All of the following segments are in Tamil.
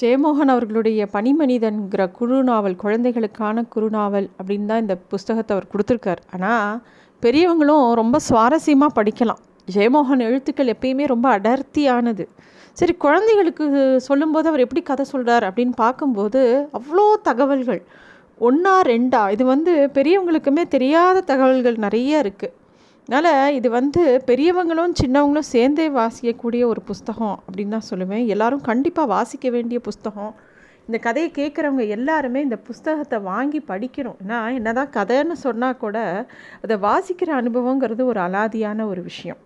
ஜெயமோகன் அவர்களுடைய பனிமனிதன்கிற குறுநாவல் குழந்தைகளுக்கான குறுநாவல் அப்படின்னு தான் இந்த புஸ்தகத்தை அவர் கொடுத்துருக்கார். ஆனால் பெரியவங்களும் ரொம்ப சுவாரஸ்யமாக படிக்கலாம். ஜெயமோகன் எழுத்துக்கள் எப்பயுமே ரொம்ப அடர்த்தியானது. சரி குழந்தைகளுக்கு சொல்லும்போது அவர் எப்படி கதை சொல்கிறார் அப்படின்னு பார்க்கும்போது அவ்வளோ தகவல்கள். ஒன்றா ரெண்டா இது வந்து பெரியவங்களுக்குமே தெரியாத தகவல்கள் நிறைய இருக்குது அதனால் இது வந்து பெரியவங்களும் சின்னவங்களும் சேர்ந்தே வாசிக்கக்கூடிய ஒரு புஸ்தகம் அப்படின்னு தான் சொல்லுவேன். எல்லாரும் கண்டிப்பாக வாசிக்க வேண்டிய புஸ்தகம். இந்த கதையை கேட்குறவங்க எல்லாருமே இந்த புஸ்தகத்தை வாங்கி படிக்கணும். ஏன்னா என்ன தான் கதைன்னு சொன்னால் கூட அதை வாசிக்கிற அனுபவங்கிறது ஒரு அலாதியான ஒரு விஷயம்.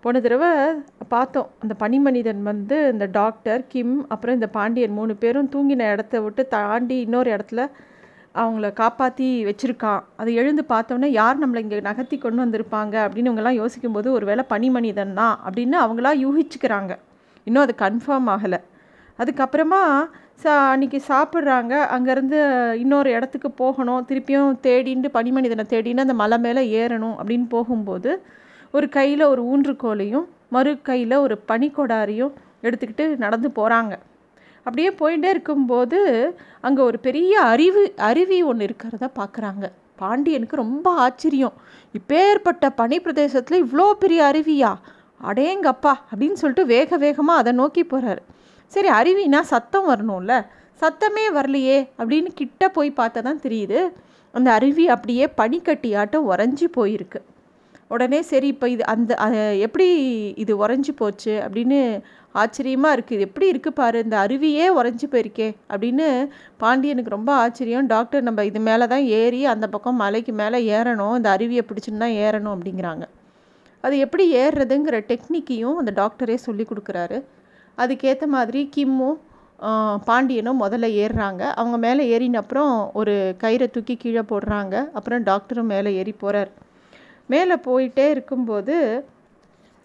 போன தடவை பார்த்தோம் அந்த பனிமனிதன் வந்து இந்த டாக்டர் கிம் அப்புறம் இந்த பாண்டியன் மூணு பேரும் தூங்கின இடத்த விட்டு தாண்டி இன்னொரு இடத்துல அவங்கள காப்பாற்றி வச்சுருக்கான். அதை எழுந்து பார்த்தோன்னே யார் நம்மளை இங்கே நகர்த்தி கொண்டு வந்திருப்பாங்க அப்படின்னு இவங்கெல்லாம் யோசிக்கும்போது ஒரு வேளை பனிமனிதன் தான் அப்படின்னு அவங்களா யூகிச்சுக்கிறாங்க. இன்னும் அது கன்ஃபார்ம் ஆகலை. அதுக்கப்புறமா சா அன்றைக்கி சாப்பிட்றாங்க. அங்கேருந்து இன்னொரு இடத்துக்கு போகணும். திருப்பியும் தேடிண்டு பனிமனிதனை தேடின்னு அந்த மலை மேலே ஏறணும் அப்படின்னு போகும்போது ஒரு கையில் ஒரு ஊன்றுகோலையும் மறு கையில் ஒரு பனிக்கொடாரியும் எடுத்துக்கிட்டு நடந்து போகிறாங்க அப்படியே போயிட்டே இருக்கும்போது அங்கே ஒரு பெரிய அருவி அருவி ஒன்று இருக்கிறத பார்க்குறாங்க பாண்டியனுக்கு ரொம்ப ஆச்சரியம். இப்பேற்பட்ட பனி பிரதேசத்தில் இவ்வளோ பெரிய அருவியா? அடேங்கப்பா! அப்படின்னு சொல்லிட்டு வேக வேகமாக அதை நோக்கி போகிறாரு சரி அருவினா சத்தம் வரணும்ல. சத்தமே வரலையே அப்படின்னு கிட்ட போய் பார்த்தா தான் தெரியுது அந்த அருவி அப்படியே பனிக்கட்டியாட்டம் உறைஞ்சி போயிருக்கு. உடனே சரி இப்போ இது அந்த எப்படி இது உறைஞ்சி போச்சு அப்படின்னு ஆச்சரியமாக இருக்குது இது எப்படி இருக்குது பாரு இந்த அருவியே உறைஞ்சி போயிருக்கே அப்படின்னு பாண்டியனுக்கு ரொம்ப ஆச்சரியம். டாக்டர் நம்ம இது மேலே தான் ஏறி அந்த பக்கம் மலைக்கு மேலே ஏறணும் இந்த அருவியை பிடிச்சின்னு தான் ஏறணும் அப்படிங்கிறாங்க. அது எப்படி ஏறுறதுங்கிற டெக்னிக்கையும் அந்த டாக்டரே சொல்லி கொடுக்குறாரு. அதுக்கேற்ற மாதிரி கிம்மும் பாண்டியனும் முதல்ல ஏறுறாங்க. அவங்க மேலே ஏறின அப்புறம் ஒரு கயிறை தூக்கி கீழே போடுறாங்க. அப்புறம் டாக்டரும் மேலே ஏறி போகிறார் மேலே போயிட்டே இருக்கும்போது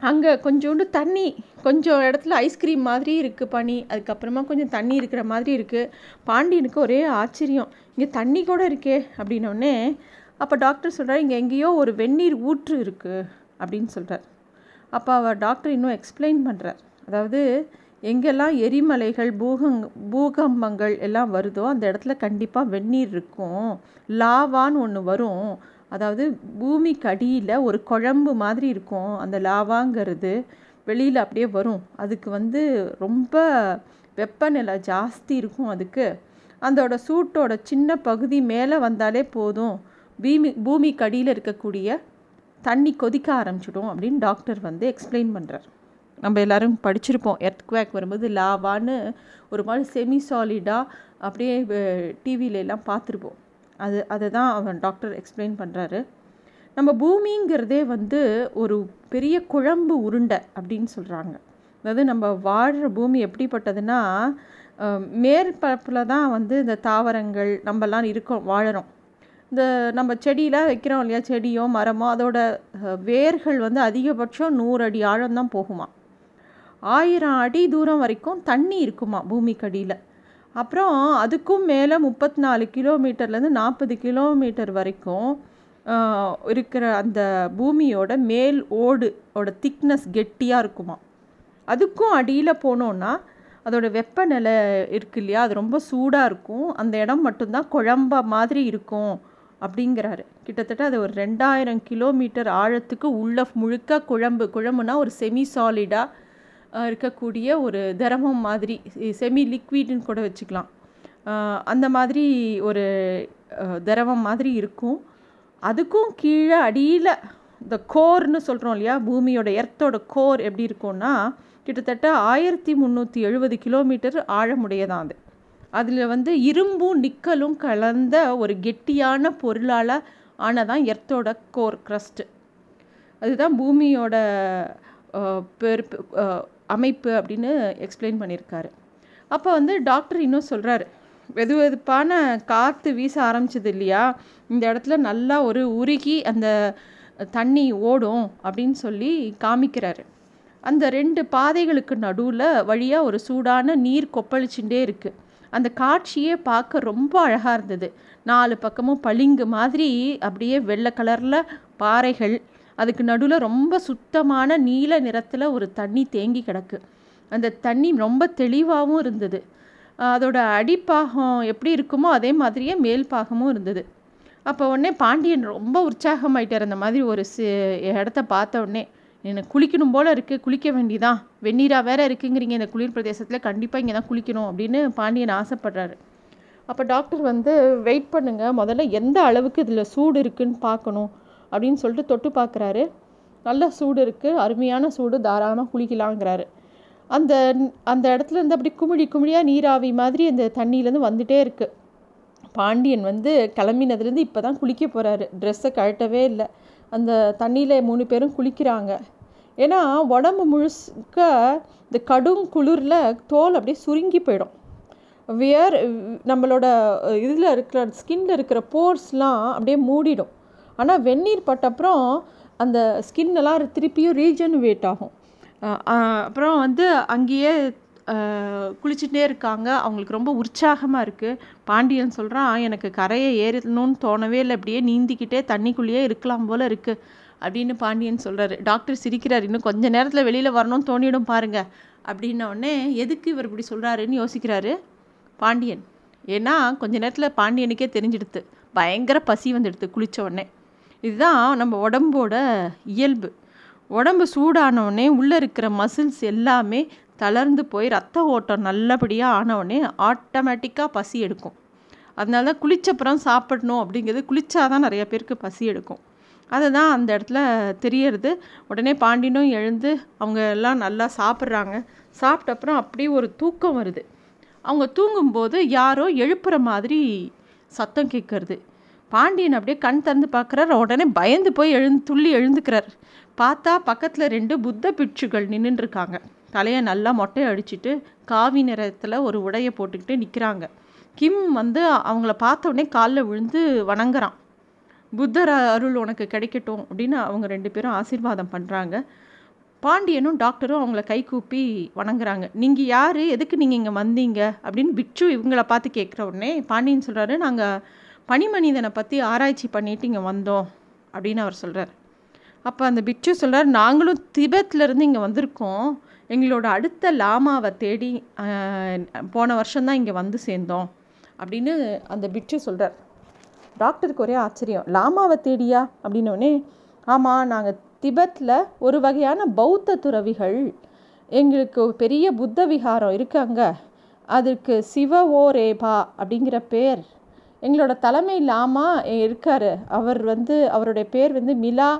அங்கே கொஞ்சோண்டு தண்ணி கொஞ்சம் இடத்துல ஐஸ்கிரீம் மாதிரி இருக்குது பனி. அதுக்கப்புறமா கொஞ்சம் தண்ணி இருக்கிற மாதிரி இருக்குது பாண்டியனுக்கு ஒரே ஆச்சரியம். இங்கே தண்ணி கூட இருக்கே அப்படின்னோடனே அப்போ டாக்டர் சொல்கிறார் இங்கே எங்கேயோ ஒரு வெந்நீர் ஊற்று இருக்குது அப்படின்னு சொல்கிறார் அப்போ அவர் டாக்டர் இன்னும் எக்ஸ்பிளைன் பண்ணுறார் அதாவது எங்கெல்லாம் எரிமலைகள் பூகங் பூகம்பங்கள் எல்லாம் வருதோ அந்த இடத்துல கண்டிப்பாக வெந்நீர் இருக்கும். லாவான்னு ஒன்று வரும். அதாவது பூமிக்கு அடியில் ஒரு குழம்பு மாதிரி இருக்கும். அந்த லாவாங்கிறது வெளியில் அப்படியே வரும். அதுக்கு வந்து ரொம்ப வெப்பநிலை ஜாஸ்தி இருக்கும் அதுக்கு. அதோட சூட்டோட சின்ன பகுதி மேலே வந்தாலே போதும். பூமி பூமிக்கு அடியில் இருக்கக்கூடிய தண்ணி கொதிக்க ஆரம்பிச்சிடும் அப்படின்னு டாக்டர் வந்து எக்ஸ்பிளைன் பண்ணுறார் நம்ம எல்லோரும் படிச்சிருப்போம். எர்த் குவேக் வரும்போது லாவான்னு ஒரு மாதிரி செமி சாலிடாக அப்படியே டிவியிலெல்லாம் பார்த்துருப்போம். அது அதை தான் அவன் டாக்டர் எக்ஸ்பிளைன் பண்ணுறாரு நம்ம பூமிங்கிறதே வந்து ஒரு பெரிய குழம்பு உருண்டை அப்படின்னு சொல்கிறாங்க அதாவது நம்ம வாழ்கிற பூமி எப்படிப்பட்டதுன்னா மேற்பரப்பில் தான் வந்து இந்த தாவரங்கள் நம்மலாம் இருக்கோம் வாழறோம். இந்த நம்ம செடியெலாம் வைக்கிறோம் இல்லையா? செடியோ மரமோ அதோட வேர்கள் வந்து அதிகபட்சம் நூறு அடி ஆழம் தான் போகுமா ஆயிரம் அடி தூரம் வரைக்கும் தண்ணி இருக்குமா பூமிக்கடியில். அப்புறம் அதுக்கும் மேலே முப்பத்தி நாலு கிலோமீட்டர்லேருந்து நாற்பது கிலோமீட்டர் வரைக்கும் இருக்கிற அந்த பூமியோட மேல் ஓடு ஓட திக்னஸ் கெட்டியாக இருக்குமா. அதுக்கும் அடியில் போனோன்னா அதோடய வெப்பநிலை இருக்கு இல்லையா அது ரொம்ப சூடாக இருக்கும். அந்த இடம் மட்டும்தான் குழம்ப மாதிரி இருக்கும் அப்படிங்கிறாரு. கிட்டத்தட்ட அது ஒரு ரெண்டாயிரம் கிலோமீட்டர் ஆழத்துக்கு உள்ள முழுக்க குழம்பு குழம்புனா ஒரு செமி சாலிடாக இருக்கக்கூடிய ஒரு திரவம் மாதிரி செமி லிக்விட்னு கூட வச்சுக்கலாம். அந்த மாதிரி ஒரு திரவம் மாதிரி இருக்கும். அதுக்கும் கீழே அடியில் இந்த கோர்னு சொல்கிறோம் இல்லையா? பூமியோட எர்த்தோட கோர் எப்படி இருக்கும்னா கிட்டத்தட்ட ஆயிரத்தி முந்நூற்றி எழுபது கிலோமீட்டர் ஆழமுடையதான் அது. அதில் வந்து இரும்பும் நிக்கலும் கலந்த ஒரு கெட்டியான பொருளால் ஆனதான் எர்த்தோட கோர் க்ரஸ்ட்டு அதுதான் பூமியோட பெரு அமைப்பு அப்படின்னு எக்ஸ்பிளைன் பண்ணியிருக்காரு அப்போ வந்து டாக்டர் இன்னும் சொல்கிறாரு வெது வெதுப்பான காற்று வீச ஆரம்பிச்சது இல்லையா? இந்த இடத்துல நல்லா ஒரு உருகி அந்த தண்ணி ஓடும் அப்படின்னு சொல்லி காமிக்கிறாரு. அந்த ரெண்டு பாதைகளுக்கு நடுவில் வழியாக ஒரு சூடான நீர் கொப்பளிச்சுட்டே இருக்குது அந்த காட்சியே பார்க்க ரொம்ப அழகாக இருந்தது. நாலு பக்கமும் பளிங்கு மாதிரி அப்படியே வெள்ளை கலரில் பாறைகள் அதுக்கு நடுவில் ரொம்ப சுத்தமான நீல நிறத்தில் ஒரு தண்ணி தேங்கி கிடக்கு. அந்த தண்ணி ரொம்ப தெளிவாகவும் இருந்தது. அதோட அடிப்பாகம் எப்படி இருக்குமோ அதே மாதிரியே மேல் பாகமும் இருந்தது. அப்போ உடனே பாண்டியன் ரொம்ப உற்சாகமாயிட்டார். அந்த மாதிரி ஒரு சி இடத்த பார்த்த உடனே எனக்கு குளிக்கணும் போல் இருக்குது குளிக்க வேண்டிதான். வெந்நீராக வேற இருக்குங்கிறீங்க. இந்த குளிர் பிரதேசத்தில் கண்டிப்பாக இங்கே தான் குளிக்கணும் அப்படின்னு பாண்டியன் ஆசைப்படுறாரு. அப்போ டாக்டர் வந்து வெயிட் பண்ணுங்கள் முதல்ல எந்த அளவுக்கு இதில் சூடு இருக்குன்னு பார்க்கணும். அப்படின்னு சொல்லிட்டு தொட்டு பார்க்குறாரு. நல்ல சூடு இருக்குது அருமையான சூடு தாராளமாக குளிக்கலாங்கிறாரு. அந்த அந்த இடத்துல இருந்து அப்படி குமிழி குமிழியாக நீராவி மாதிரி அந்த தண்ணியிலேருந்து வந்துகிட்டே இருக்குது பாண்டியன் வந்து கிளம்பினதுலேருந்து இப்போ தான் குளிக்க போகிறாரு ட்ரெஸ்ஸை கழட்டவே இல்லை. அந்த தண்ணியில் மூணு பேரும் குளிக்கிறாங்க. ஏன்னா உடம்பு முழுக்க இந்த கடும் குளிரில் தோல் அப்படியே சுருங்கி போயிடும். வியர் நம்மளோட இதில் இருக்கிற ஸ்கின்னில் இருக்கிற போர்ஸ்லாம் அப்படியே மூடிடும். ஆனால் வெந்நீர் பட்டப்புறம் அந்த ஸ்கின்னெல்லாம் திருப்பியும் ரீஜெனுவேட் ஆகும். அப்புறம் வந்து அங்கேயே குளிச்சுட்டே இருக்காங்க. அவங்களுக்கு ரொம்ப உற்சாகமாக இருக்குது பாண்டியன் சொல்கிறான் எனக்கு கரையை ஏறணும்னு தோணவே இல்லை. அப்படியே நீந்திக்கிட்டே தண்ணிக்குள்ளேயே இருக்கலாம் போல் இருக்குது அப்படின்னு பாண்டியன் சொல்கிறாரு டாக்டர் சிரிக்கிறார். இன்னும் கொஞ்ச நேரத்தில் வெளியில் வரணும்னு தோணிடும் பாருங்கள் அப்படின்னோடனே எதுக்கு இவர் இப்படி சொல்கிறாருன்னு யோசிக்கிறாரு பாண்டியன். ஏன்னா கொஞ்ச நேரத்தில் பாண்டியனுக்கே தெரிஞ்சிடுது பயங்கர பசி வந்துடுது குளித்த உடனே. இதுதான் நம்ம உடம்போட இயல்பு. உடம்பு சூடானவுடனே உள்ளே இருக்கிற மசில்ஸ் எல்லாமே தளர்ந்து போய் ரத்த ஓட்டம் நல்லபடியாக ஆனவுடனே ஆட்டோமேட்டிக்காக பசி எடுக்கும். அதனால தான் குளிச்சப்புறம் சாப்பிடணும் அப்படிங்கிறது குளிச்சாதான் நிறைய பேருக்கு பசி எடுக்கும். அதுதான் அந்த இடத்துல தெரியறது. உடனே பாண்டியனும் எழுந்து அவங்க எல்லாம் நல்லா சாப்பிட்றாங்க. சாப்பிட்ட அப்புறம் அப்படியே ஒரு தூக்கம் வருது. அவங்க தூங்கும்போது யாரோ எழுப்புற மாதிரி சத்தம் கேட்கறது பாண்டியன் அப்படியே கண் திறந்து பார்க்குறாரு. உடனே பயந்து போய் எழுந்து துள்ளி எழுந்துக்கிறார். பார்த்தா பக்கத்தில் ரெண்டு புத்த பிட்சுகள் நின்றுருக்காங்க தலையை நல்லா மொட்டை அடிச்சுட்டு காவி நிறத்தில் ஒரு உடையை போட்டுக்கிட்டு நிற்கிறாங்க கிம் வந்து அவங்கள பார்த்த உடனே காலில் விழுந்து வணங்குறான். புத்தர் அருள் உனக்கு கிடைக்கட்டும் அப்படின்னு அவங்க ரெண்டு பேரும் ஆசீர்வாதம் பண்ணுறாங்க பாண்டியனும் டாக்டரும் அவங்கள கை கூப்பி வணங்குறாங்க. நீங்கள் யார்? எதுக்கு நீங்கள் இங்கே வந்தீங்க? அப்படின்னு பிட்சு இவங்கள பார்த்து கேட்குற உடனே பாண்டியன் சொல்கிறாரு நாங்கள் பனிமனிதனை பற்றி ஆராய்ச்சி பண்ணிட்டு இங்கே வந்தோம் அப்படின்னு அவர் சொல்கிறார் அப்போ அந்த பிட்சு சொல்கிறார் நாங்களும் திபெத்லேருந்து இங்கே வந்திருக்கோம். எங்களோட அடுத்த லாமாவை தேடி போன வருஷம்தான் இங்கே வந்து சேர்ந்தோம். அப்படின்னு அந்த பிட்சு சொல்கிறார் டாக்டருக்கு ஒரே ஆச்சரியம். லாமாவை தேடியா? அப்படின்னோடனே ஆமாம் நாங்கள் திபெத்தில் ஒரு வகையான பௌத்த துறவிகள். எங்களுக்கு பெரிய புத்த விகாரம் இருக்காங்க அதுக்கு சிவ ஓ ரேபா அப்படிங்கிற பேர். எங்களோட தலைமை லாமா இருக்கார். அவர் வந்து அவருடைய பேர் வந்து மிலா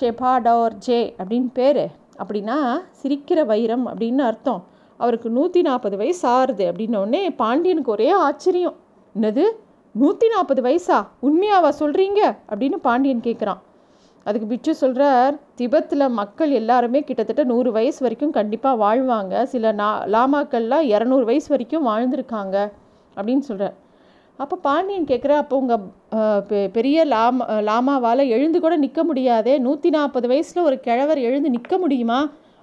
ஷெபாடோர் ஜே அப்படின்னு பேர். அப்படின்னா சிரிக்கிற வைரம் அப்படின்னு அர்த்தம். அவருக்கு நூற்றி நாற்பது வயசு ஆறுது அப்படின்னோடனே பாண்டியனுக்கு ஒரே ஆச்சரியம். என்னது? நூற்றி நாற்பது வயசா? உண்மையாவா சொல்கிறீங்க அப்படின்னு பாண்டியன் கேட்குறான் அதுக்கு பிச்சு சொல்கிறார் திபத்தில் மக்கள் எல்லாருமே கிட்டத்தட்ட நூறு வயசு வரைக்கும் கண்டிப்பாக வாழ்வாங்க. சில நா லாமாக்கள்லாம் இரநூறு வயசு வரைக்கும் வாழ்ந்துருக்காங்க. அப்படின்னு சொல்கிறார் அப்போ பாண்டியன் கேட்குற அப்போ உங்கள் பெரிய லாமா லாமாவால் எழுந்து கூட நிற்க முடியாதே நூற்றி நாற்பது வயசில் ஒரு கிழவர் எழுந்து நிற்க முடியுமா?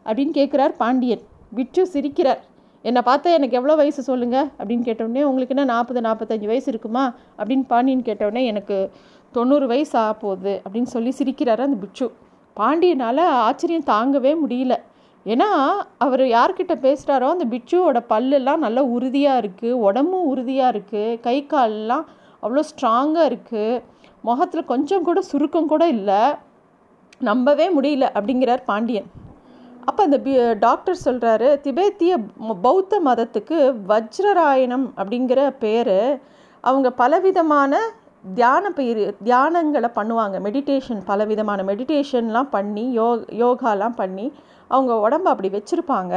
அப்படின்னு கேட்குறார் பாண்டியன். விட்டு சிரிக்கிறார். என்னை பார்த்தா எனக்கு எவ்வளோ வயசு சொல்லுங்கள் அப்படின்னு கேட்டவுடனே உங்களுக்கு என்ன நாற்பது நாற்பத்தஞ்சு வயசு இருக்குமா? அப்படின்னு பாண்டியன் கேட்டவுடனே எனக்கு தொண்ணூறு வயசு ஆக போகுது அப்படின்னு சொல்லி சிரிக்கிறார் அந்த பிட்சு பாண்டியனால் ஆச்சரியம் தாங்கவே முடியல. ஏன்னா அவர் யார்கிட்ட பேசுகிறாரோ அந்த பிட்சுவோட பல்லெல்லாம் நல்லா உறுதியாக இருக்குது உடம்பும் உறுதியாக இருக்குது கை கால்லாம் அவ்வளோ ஸ்ட்ராங்காக இருக்குது முகத்தில் கொஞ்சம் கூட சுருக்கம் கூட இல்லை நம்பவே முடியல அப்படிங்கிறார் பாண்டியன். அப்போ அந்த பி டாக்டர் சொல்கிறாரு திபேத்திய பௌத்த மதத்துக்கு வஜ்ரராயணம் அப்படிங்கிற பேர் அவங்க பலவிதமான தியான பயிர் தியானங்களை பண்ணுவாங்க. மெடிடேஷன் பலவிதமான மெடிடேஷன்லாம் பண்ணி யோ யோகாலாம் பண்ணி அவங்க உடம்பு அப்படி வச்சுருப்பாங்க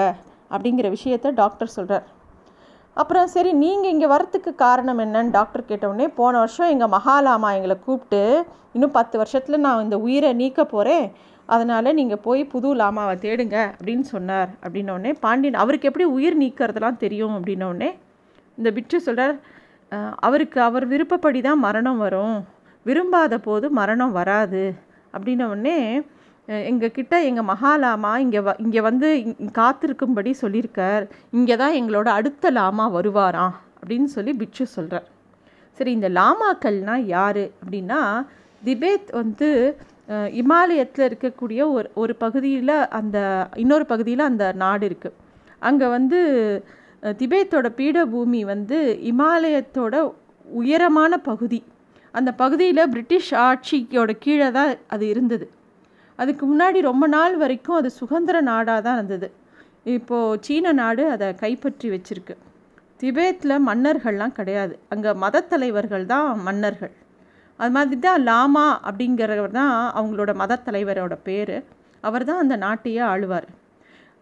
அப்படிங்கிற விஷயத்த டாக்டர் சொல்கிறார் அப்புறம் சரி நீங்கள் இங்கே வரத்துக்கு காரணம் என்னன்னு டாக்டர் கேட்டவுடனே போன வருஷம் எங்கள் மகாலாமா எங்களை கூப்பிட்டு இன்னும் பத்து வருஷத்தில் நான் இந்த உயிரை நீக்க போகிறேன் அதனால் நீங்கள் போய் புது லாமாவை தேடுங்க அப்படின்னு சொன்னார். அப்படின்னோடனே பாண்டியன் அவருக்கு எப்படி உயிர் நீக்கிறதுலாம் தெரியும்? அப்படின்னோடனே இந்த பிட்டு சொல்கிறார் அவருக்கு அவர் விருப்பப்படி தான் மரணம் வரும். விரும்பாத போது மரணம் வராது. அப்படின்னவுடனே எங்கள் கிட்ட எங்கள் மகாலாமா இங்கே வ இங்கே வந்து காத்திருக்கும்படி சொல்லியிருக்கார். இங்கே தான் எங்களோட அடுத்த லாமா வருவாராம் அப்படின்னு சொல்லி பிட்சு சொல்கிறார் சரி இந்த லாமாக்கள்னால் யார் அப்படின்னா திபேத் வந்து இமாலயத்தில் இருக்கக்கூடிய ஒரு ஒரு பகுதியில் அந்த இன்னொரு பகுதியில் அந்த நாடு இருக்குது அங்கே வந்து திபேத்தோட பீடபூமி வந்து இமாலயத்தோட உயரமான பகுதி. அந்த பகுதியில் பிரிட்டிஷ் ஆட்சியோட கீழே தான் அது இருந்தது. அதுக்கு முன்னாடி ரொம்ப நாள் வரைக்கும் அது சுதந்திர நாடாக தான் இருந்தது. இப்போது சீன நாடு அதை கைப்பற்றி வச்சிருக்கு. திபேத்தில் மன்னர்கள்லாம் கிடையாது. அங்கே மதத்தலைவர்கள் தான் மன்னர்கள். அது மாதிரி தான் லாமா அப்படிங்கிறவர் தான் அவங்களோட மதத்தலைவரோட பேர். அவர் தான் அந்த நாட்டையே ஆளுவார்.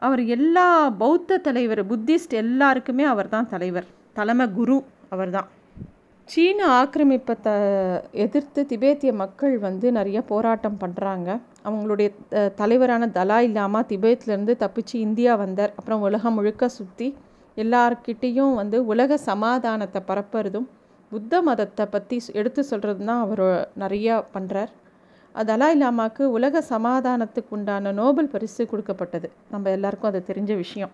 அவர் எல்லா பௌத்த தலைவர் புத்திஸ்ட் எல்லாருக்குமே அவர் தான் தலைவர். தலைமை குரு அவர் தான் சீன ஆக்கிரமிப்பை த எதிர்த்து திபேத்திய மக்கள் வந்து நிறைய போராட்டம் பண்ணுறாங்க அவங்களுடைய தலைவரான தலாய் இல்லாமல் திபேத்லேருந்து தப்பிச்சு இந்தியா வந்தார். அப்புறம் உலகம் முழுக்க சுற்றி எல்லார்கிட்டேயும் வந்து உலக சமாதானத்தை பரப்புறதும் புத்த மதத்தை பற்றி எடுத்து சொல்கிறது தான் அவர் நிறையா பண்ணுறார் தலாய் லாமாவுக்கு உலக சமாதானத்துக்கு உண்டான நோபல் பரிசு கொடுக்கப்பட்டது. நம்ம எல்லாருக்கும் அது தெரிஞ்ச விஷயம்.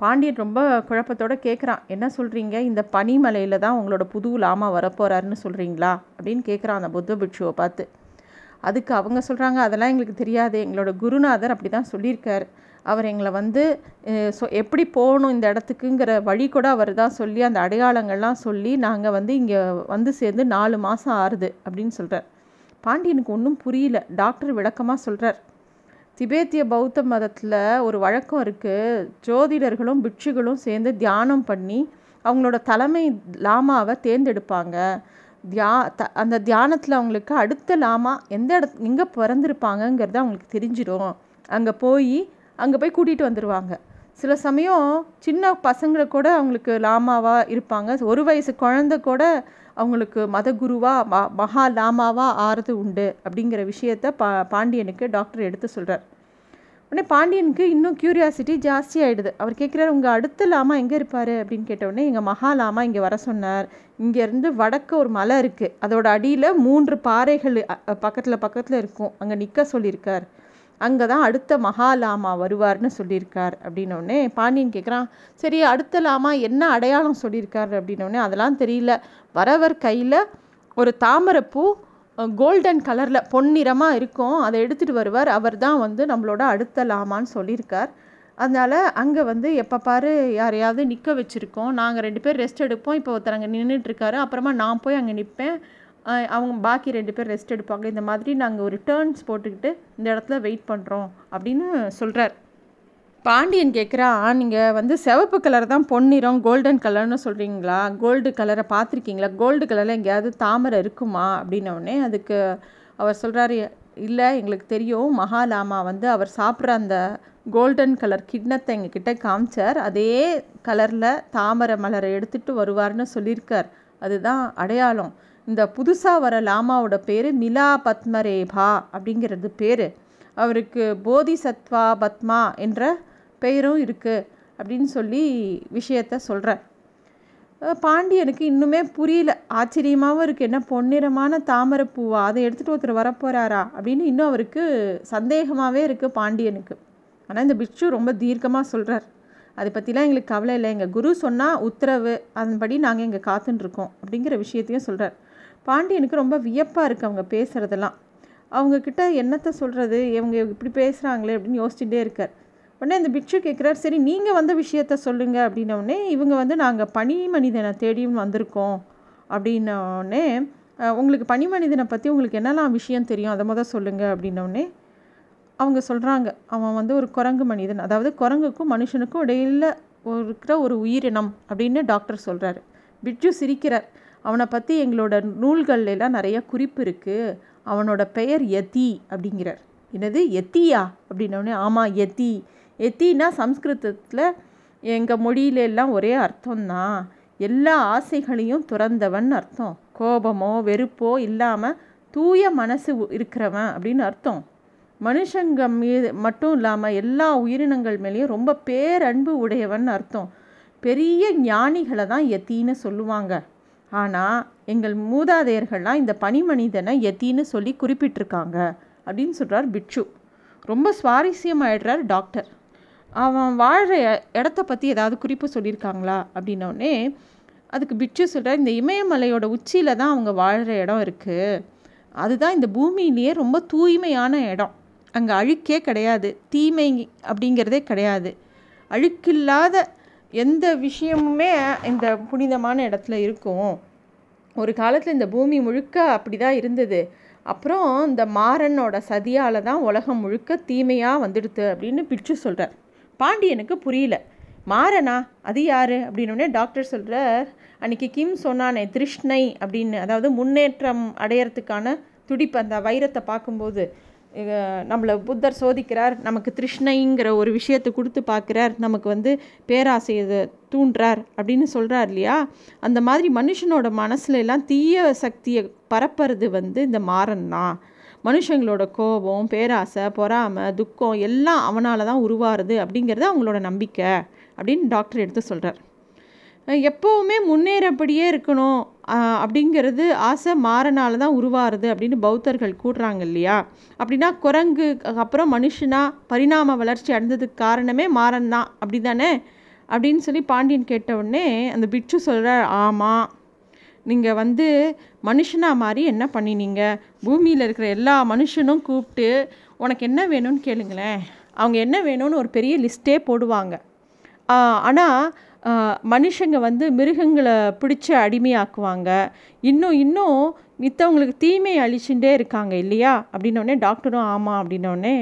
பாண்டியன் ரொம்ப குழப்பத்தோடு கேட்குறான் என்ன சொல்கிறீங்க இந்த பனிமலையில் தான் உங்களோட புது லாமா வரப்போகிறாருன்னு சொல்கிறீங்களா அப்படின்னு கேட்குறான் அந்த புத்த பிட்சுவை பார்த்து. அதுக்கு அவங்க சொல்கிறாங்க அதெல்லாம் எங்களுக்கு தெரியாது. எங்களோட குருநாதர் அப்படி தான் சொல்லியிருக்கார். அவர் எங்களை வந்து ஸோ எப்படி போகணும் இந்த இடத்துக்குங்கிற வழி கூட அவர் தான் சொல்லி அந்த அடையாளங்கள்லாம் சொல்லி நாங்கள் வந்து இங்கே வந்து சேர்ந்து நாலு மாதம் ஆறுது அப்படின்னு சொல்கிறார் பாண்டியனுக்கு ஒன்றும் புரியல. டாக்டர் விளக்கமாக சொல்கிறார் திபேத்திய பௌத்த மதத்தில் ஒரு வழக்கம் இருக்குது ஜோதிடர்களும் பிட்சுகளும் சேர்ந்து தியானம் பண்ணி அவங்களோட தலைமை லாமாவை தேர்ந்தெடுப்பாங்க. தியா த அந்த தியானத்தில் அவங்களுக்கு அடுத்த லாமா எந்த இடத்து எங்கே பிறந்திருப்பாங்கங்கிறது அவங்களுக்கு தெரிஞ்சிடும் அங்கே போய் அங்கே போய் கூட்டிகிட்டு வந்துடுவாங்க சில சமயம் சின்ன பசங்களை கூட அவங்களுக்கு லாமாவாக இருப்பாங்க. ஒரு வயசு குழந்த கூட அவங்களுக்கு மதகுருவாக மகா லாமாவாக ஆறுது உண்டு அப்படிங்கிற விஷயத்த பா பாண்டியனுக்கு டாக்டர் எடுத்து சொல்கிறார் உடனே பாண்டியனுக்கு இன்னும் க்யூரியாசிட்டி ஜாஸ்தி ஆகிடுது அவர் கேட்குறாரு உங்கள் அடுத்த லாமா எங்கே இருப்பார்? அப்படின்னு கேட்டவுடனே எங்கள் மகா லாமா இங்கே வர சொன்னார். இங்கேருந்து வடக்கு ஒரு மலை இருக்குது அதோட அடியில் மூன்று பாறைகள் பக்கத்தில் பக்கத்தில் இருக்கும். அங்கே நிற்க சொல்லியிருக்கார். அங்கே தான் அடுத்த மகாலாமா வருவார்னு சொல்லியிருக்கார் அப்படின்னோடனே பாண்டியன் கேட்குறான் சரி அடுத்த லாமா என்ன அடையாளம் சொல்லியிருக்கார் அப்படின்னோடனே அதெல்லாம் தெரியல. வரவர் கையில் ஒரு தாமரைப்பூ கோல்டன் கலரில் பொன்னிறமாக இருக்கும். அதை எடுத்துகிட்டு வருவார். அவர் தான் வந்து நம்மளோட அடுத்த லாமான்னு சொல்லியிருக்கார். அதனால் அங்கே வந்து எப்போ பாரு யாரையாவது நிற்க வச்சுருக்கோம். நாங்கள் ரெண்டு பேர் ரெஸ்ட் எடுப்போம். இப்போ ஒருத்தர் அங்கே நின்றுட்டுருக்காரு அப்புறமா நான் போய் அங்கே நிற்பேன் அவங்க பாக்கி ரெண்டு பேர் ரெஸ்ட் எடுப்பாங்க. இந்த மாதிரி நாங்கள் ஒரு டேர்ன்ஸ் போட்டுக்கிட்டு இந்த இடத்துல வெயிட் பண்ணுறோம் அப்படின்னு சொல்கிறார் பாண்டியன் கேட்குறா நீங்கள் வந்து சிவப்பு கலர் தான் பொன்னிறம் கோல்டன் கலர்னு சொல்கிறீங்களா கோல்டு கலரை பார்த்துருக்கீங்களா? கோல்டு கலரில் எங்கேயாவது தாமரை இருக்குமா? அப்படின்னோடனே அதுக்கு அவர் சொல்கிறாரு இல்லை எங்களுக்கு தெரியும். மகாலாமா வந்து அவர் சாப்பிட்ற அந்த கோல்டன் கலர் கிண்ணத்தை எங்ககிட்ட காமிச்சார். அதே கலரில் தாமரை மலரை எடுத்துகிட்டு வருவார்னு சொல்லியிருக்கார். அதுதான் அடையாளம். இந்த புதுசாக வர லாமாவோட பேர் மிலா பத்மரேபா அப்படிங்கிறது பேர். அவருக்கு போதிசத்வா பத்மா என்ற பெயரும் இருக்குது அப்படின்னு சொல்லி விஷயத்த சொல்கிறேன் பாண்டியனுக்கு இன்னுமே புரியல. ஆச்சரியமாகவும் இருக்குது என்ன பொன்னிறமான தாமரை பூவா? அதை எடுத்துகிட்டு ஒருத்தர் வரப்போகிறாரா அப்படின்னு இன்னும் அவருக்கு சந்தேகமாகவே இருக்குது பாண்டியனுக்கு. ஆனால் இந்த பிக்ஷு ரொம்ப தீர்க்கமாக சொல்கிறார் அதை பற்றிலாம் எங்களுக்கு கவலை இல்லை. எங்கள் குரு சொன்னால் உத்தரவு. அதன்படி நாங்கள் இங்கே காத்துட்ருக்கோம் அப்படிங்கிற விஷயத்தையும் சொல்கிறார் பாண்டியனுக்கு ரொம்ப வியப்பாக இருக்குது அவங்க பேசுகிறதெல்லாம் அவங்கக்கிட்ட என்னத்தை சொல்கிறது இவங்க இப்படி பேசுகிறாங்களே அப்படின்னு யோசிச்சுட்டே இருக்கார். உடனே அந்த பிக்ஷு கேட்குறாரு சரி நீங்கள் வந்த விஷயத்த சொல்லுங்கள் அப்படின்னோடனே இவங்க வந்து நாங்கள் பனி மனிதனை தேடியும் வந்திருக்கோம் அப்படின்னோடனே உங்களுக்கு பனி மனிதனை பற்றி உங்களுக்கு என்னெல்லாம் விஷயம் தெரியும்? அதை முதல் சொல்லுங்கள் அப்படின்னோடனே அவங்க சொல்கிறாங்க அவன் வந்து ஒரு குரங்கு மனிதன். அதாவது குரங்குக்கும் மனுஷனுக்கும் இடையில் இருக்கிற ஒரு உயிரினம் அப்படின்னு டாக்டர் சொல்கிறாரு பிட்ஜு சிரிக்கிறார் அவனை பற்றி எங்களோட நூல்கள்லாம் நிறைய குறிப்பு இருக்குது அவனோட பெயர் யதி அப்படிங்கிறார். என்னது? எத்தியா? அப்படின்னோடனே ஆமாம் எத்தி எத்தின்னா சம்ஸ்கிருதத்தில் எங்கள் மொழியில எல்லாம் ஒரே அர்த்தம்தான் எல்லா ஆசைகளையும் துறந்தவன் அர்த்தம். கோபமோ வெறுப்போ இல்லாமல் தூய மனசு இருக்கிறவன் அப்படின்னு அர்த்தம். மனுஷங்க மீது மட்டும் இல்லாமல் எல்லா உயிரினங்கள் மேலேயும் ரொம்ப பேரன்பு உடையவன் அர்த்தம். பெரிய ஞானிகளை தான் எத்தின்னு சொல்லுவாங்க. ஆனால் எங்கள் மூதாதையர்கள்லாம் இந்த பனிமனிதனை எத்தின்னு சொல்லி குறிப்பிட்டிருக்காங்க அப்படின்னு சொல்கிறார் பிட்சு ரொம்ப சுவாரஸ்யமாயிடுறார் டாக்டர். அவன் வாழ்கிற இடத்த பற்றி ஏதாவது குறிப்பு சொல்லியிருக்காங்களா அப்படின்னோடனே அதுக்கு பிட்சு சொல்கிறார் இந்த இமயமலையோட உச்சியில் தான் அவங்க வாழ்கிற இடம் இருக்குது அதுதான் இந்த பூமியிலேயே ரொம்ப தூய்மையான இடம். அங்கே அழுக்கே கிடையாது. தீமை அப்படிங்கிறதே கிடையாது. அழுக்கில்லாத எந்த விஷயமுமே இந்த புனிதமான இடத்துல இருக்கும். ஒரு காலத்தில் இந்த பூமி முழுக்க அப்படி தான் இருந்தது. அப்புறம் இந்த மாறனோட சதியால் தான் உலகம் முழுக்க தீமையாக வந்துடுது அப்படின்னு பிடிச்சு சொல்கிறார் பாண்டியனுக்கு புரியல. மாறனா? அது யார்? அப்படின்னோடனே டாக்டர் சொல்கிறார் அன்றைக்கி கிம் சொன்னானே திருஷ்ணை அப்படின்னு. அதாவது முன்னேற்றம் அடையிறதுக்கான துடிப்பு அந்த வைரத்தை பார்க்கும்போது நம்மளை புத்தர் சோதிக்கிறார் நமக்கு திருஷ்ணைங்கிற ஒரு விஷயத்தை கொடுத்து பார்க்குறார் நமக்கு வந்து பேராசையை தூண்டுறார் அப்படின்னு சொல்கிறார் இல்லையா? அந்த மாதிரி மனுஷனோட மனசுல எல்லாம் தீய சக்தியை பரப்புறது வந்து இந்த மாறன் தான். மனுஷங்களோட கோபம் பேராசை பொறாமை துக்கம் எல்லாம் அவனால் தான் உருவாருது அப்படிங்கிறது அவங்களோட நம்பிக்கை அப்படின்னு டாக்டர் எடுத்து சொல்கிறார் எப்போவுமே முன்னேறப்படியே இருக்கணும். அப்படிங்கிறது ஆசை மாறனால தான் உருவாருது அப்படின்னு பௌத்தர்கள் கூடுறாங்க இல்லையா? அப்படின்னா குரங்கு அப்புறம் மனுஷனாக பரிணாம வளர்ச்சி அடைந்ததுக்கு காரணமே மாறன் தான். அப்படி தானே அப்படின்னு சொல்லி பாண்டியன் கேட்டவுடனே அந்த பிட்சு சொல்கிறார் ஆமாம் நீங்கள் வந்து மனுஷனாக மாதிரி என்ன பண்ணினீங்க? பூமியில் இருக்கிற எல்லா மனுஷனும் கூப்பிட்டு உனக்கு என்ன வேணும்னு கேளுங்களேன். அவங்க என்ன வேணும்னு ஒரு பெரிய லிஸ்ட்டே போடுவாங்க. ஆனால் மனுஷங்க வந்து மிருகங்களை பிடிச்சி அடிமையாக்குவாங்க. இன்னும் இன்னும் மித்தவங்களுக்கு தீமை அழிச்சுட்டே இருக்காங்க இல்லையா? அப்படின்னோடனே டாக்டரும் ஆமாம் அப்படின்னோடனே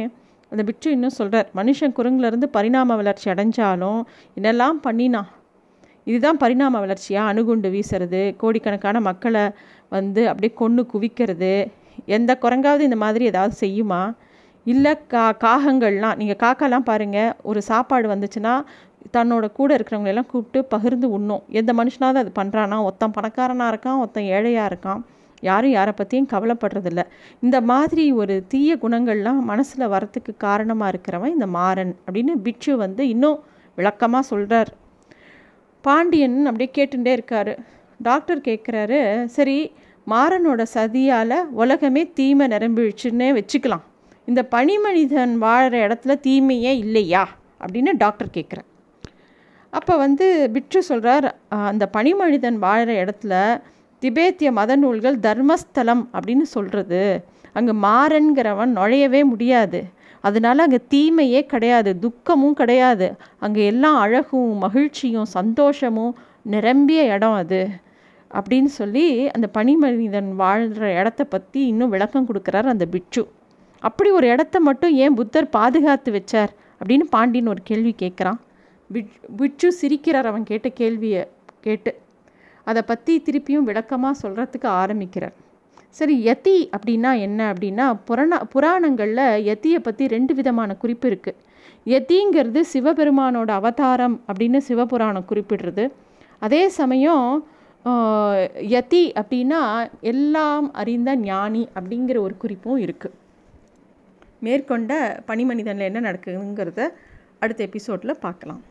அந்த பிச்சு இன்னும் சொல்கிறார் மனுஷன் குரங்குலேருந்து பரிணாம வளர்ச்சி அடைஞ்சாலும் என்னெல்லாம் பண்ணினா இதுதான் பரிணாம வளர்ச்சியாக அணுகுண்டு வீசுறது கோடிக்கணக்கான மக்களை வந்து அப்படியே கொன்று குவிக்கிறது எந்த குரங்காவது இந்த மாதிரி ஏதாவது செய்யுமா? இல்லை கா காகங்கள்லாம் நீங்கள் காக்காலாம் பாருங்கள் ஒரு சாப்பாடு வந்துச்சுன்னா தன்னோட கூட இருக்கிறவங்களெல்லாம் கூப்பிட்டு பகிர்ந்து உண்ணும். எந்த மனுஷனாவது அது பண்ணுறானா ஒருத்தன் பணக்காரனாக இருக்கான் ஒருத்தன் ஏழையாக இருக்கான். யாரும் யாரை பற்றியும் கவலைப்படுறதில்ல. இந்த மாதிரி ஒரு தீய குணங்கள்லாம் மனசில் வரத்துக்கு காரணமாக இருக்கிறவன் இந்த மாறன் அப்படின்னு பிட்சு வந்து இன்னும் விளக்கமாக சொல்கிறார் பாண்டியன் அப்படியே கேட்டுட்டே இருக்கார். டாக்டர் கேட்குறாரு சரி மாறனோட சதியால் உலகமே தீமை நிரம்பிடுச்சுன்னே வச்சுக்கலாம். இந்த பனிமனிதன் வாழ்கிற இடத்துல தீமையே இல்லையா? அப்படின்னு டாக்டர் கேட்குறேன் அப்போ வந்து பிட்ரு சொல்கிறார் அந்த பனிமனிதன் வாழ்கிற இடத்துல திபேத்திய மத நூல்கள் தர்மஸ்தலம் அப்படின்னு சொல்கிறது அங்கே மாறன்கிறவன் நுழையவே முடியாது. அதனால் அங்கே தீமையே கிடையாது துக்கமும் கிடையாது. அங்கே எல்லாம் அழகும் மகிழ்ச்சியும் சந்தோஷமும் நிரம்பிய இடம் அது. அப்படின்னு சொல்லி அந்த பனிமனிதன் வாழ்கிற இடத்த பற்றி இன்னும் விளக்கம் கொடுக்குறார் அந்த பிட்சு அப்படி ஒரு இடத்த மட்டும் ஏன் புத்தர் பாதுகாத்து வச்சார் அப்படின்னு பாண்டியன் ஒரு கேள்வி கேட்குறான். விச்சு சிரிக்கிறார் அவன் கேட்ட கேள்வியை கேட்டு. அதை பற்றி திருப்பியும் விளக்கமாக சொல்கிறதுக்கு ஆரம்பிக்கிறார். சரி யதி அப்படின்னா என்ன? அப்படின்னா புராண புராணங்களில் யத்தியை பற்றி ரெண்டு விதமான குறிப்பு இருக்குது யத்திங்கிறது சிவபெருமானோட அவதாரம் அப்படின்னு சிவபுராணம் குறிப்பிடுறது. அதே சமயம் யதி அப்படின்னா எல்லாம் அறிந்த ஞானி அப்படிங்கிற ஒரு குறிப்பும் இருக்குது மேற்கொண்ட பனிமனிதனில் என்ன நடக்குதுங்கிறத அடுத்த எபிசோடில் பார்க்கலாம்.